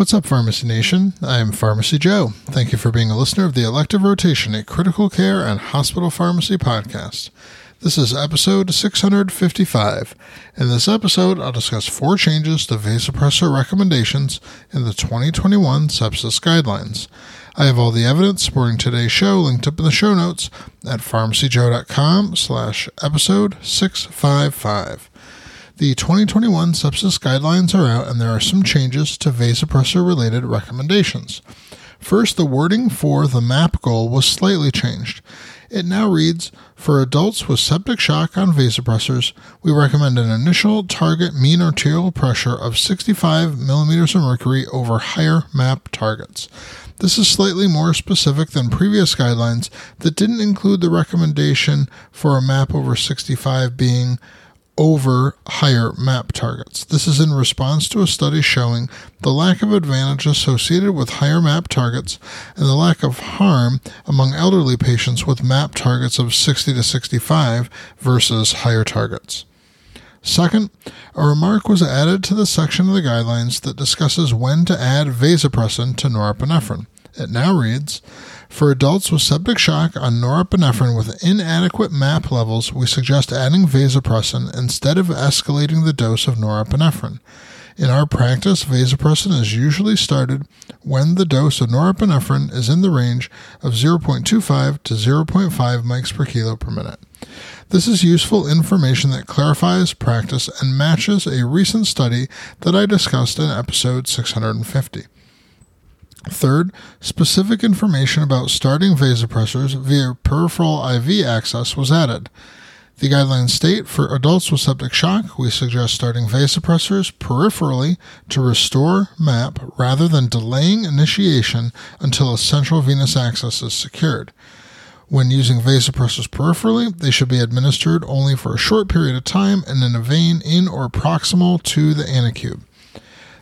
What's up, Pharmacy Nation? I am Pharmacy Joe. Thank you for being a listener of the Elective Rotation, a critical care and hospital pharmacy podcast. This is episode 655. In this episode, I'll discuss four changes to vasopressor recommendations in the 2021 sepsis guidelines. I have all the evidence supporting today's show linked up in the show notes at pharmacyjoe.com slash episode 655. The 2021 sepsis guidelines are out and there are some changes to vasopressor related recommendations. First, the wording for the MAP goal was slightly changed. It now reads For adults with septic shock on vasopressors, we recommend an initial target mean arterial pressure of 65 millimeters of mercury over higher MAP targets. This is slightly more specific than previous guidelines that didn't include the recommendation for a MAP over 65 being over higher MAP targets. This is in response to a study showing the lack of advantage associated with higher MAP targets and the lack of harm among elderly patients with MAP targets of 60 to 65 versus higher targets. Second, a remark was added to the section of the guidelines that discusses when to add vasopressin to norepinephrine. It now reads For adults with septic shock on norepinephrine with inadequate MAP levels, we suggest adding vasopressin instead of escalating the dose of norepinephrine. In our practice, vasopressin is usually started when the dose of norepinephrine is in the range of 0.25 to 0.5 mics per kilo per minute. This is useful information that clarifies practice and matches a recent study that I discussed in episode 650. Third, specific information about starting vasopressors via peripheral IV access was added. The guidelines state for adults with septic shock, we suggest starting vasopressors peripherally to restore MAP rather than delaying initiation until a central venous access is secured. When using vasopressors peripherally, they should be administered only for a short period of time and in a vein in or proximal to the antecube.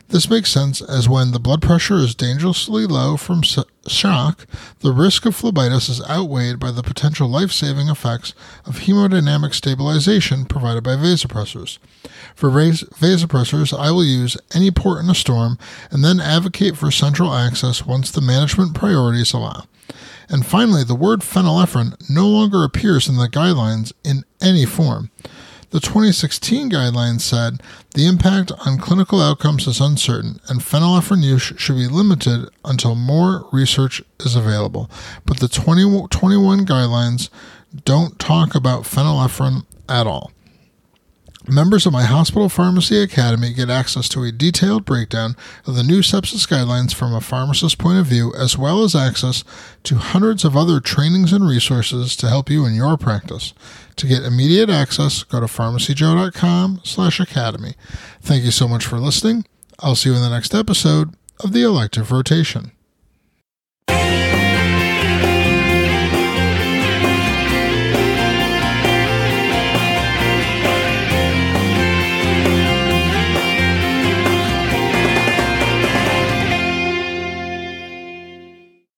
This makes sense as when the blood pressure is dangerously low from shock, the risk of phlebitis is outweighed by the potential life saving effects of hemodynamic stabilization provided by vasopressors. For vas- vasopressors, I will use any port in a storm and then advocate for central access once the management priorities allow. And finally, the word phenylephrine no longer appears in the guidelines in any form. The 2016 guidelines said the impact on clinical outcomes is uncertain and phenylephrine use should be limited until more research is available. But the 2021 guidelines don't talk about phenylephrine at all. Members of my Hospital Pharmacy Academy get access to a detailed breakdown of the new sepsis guidelines from a pharmacist's point of view, as well as access to hundreds of other trainings and resources to help you in your practice. To get immediate access, go to pharmacyjoe.com slash academy. Thank you so much for listening. I'll see you in the next episode of the Elective Rotation.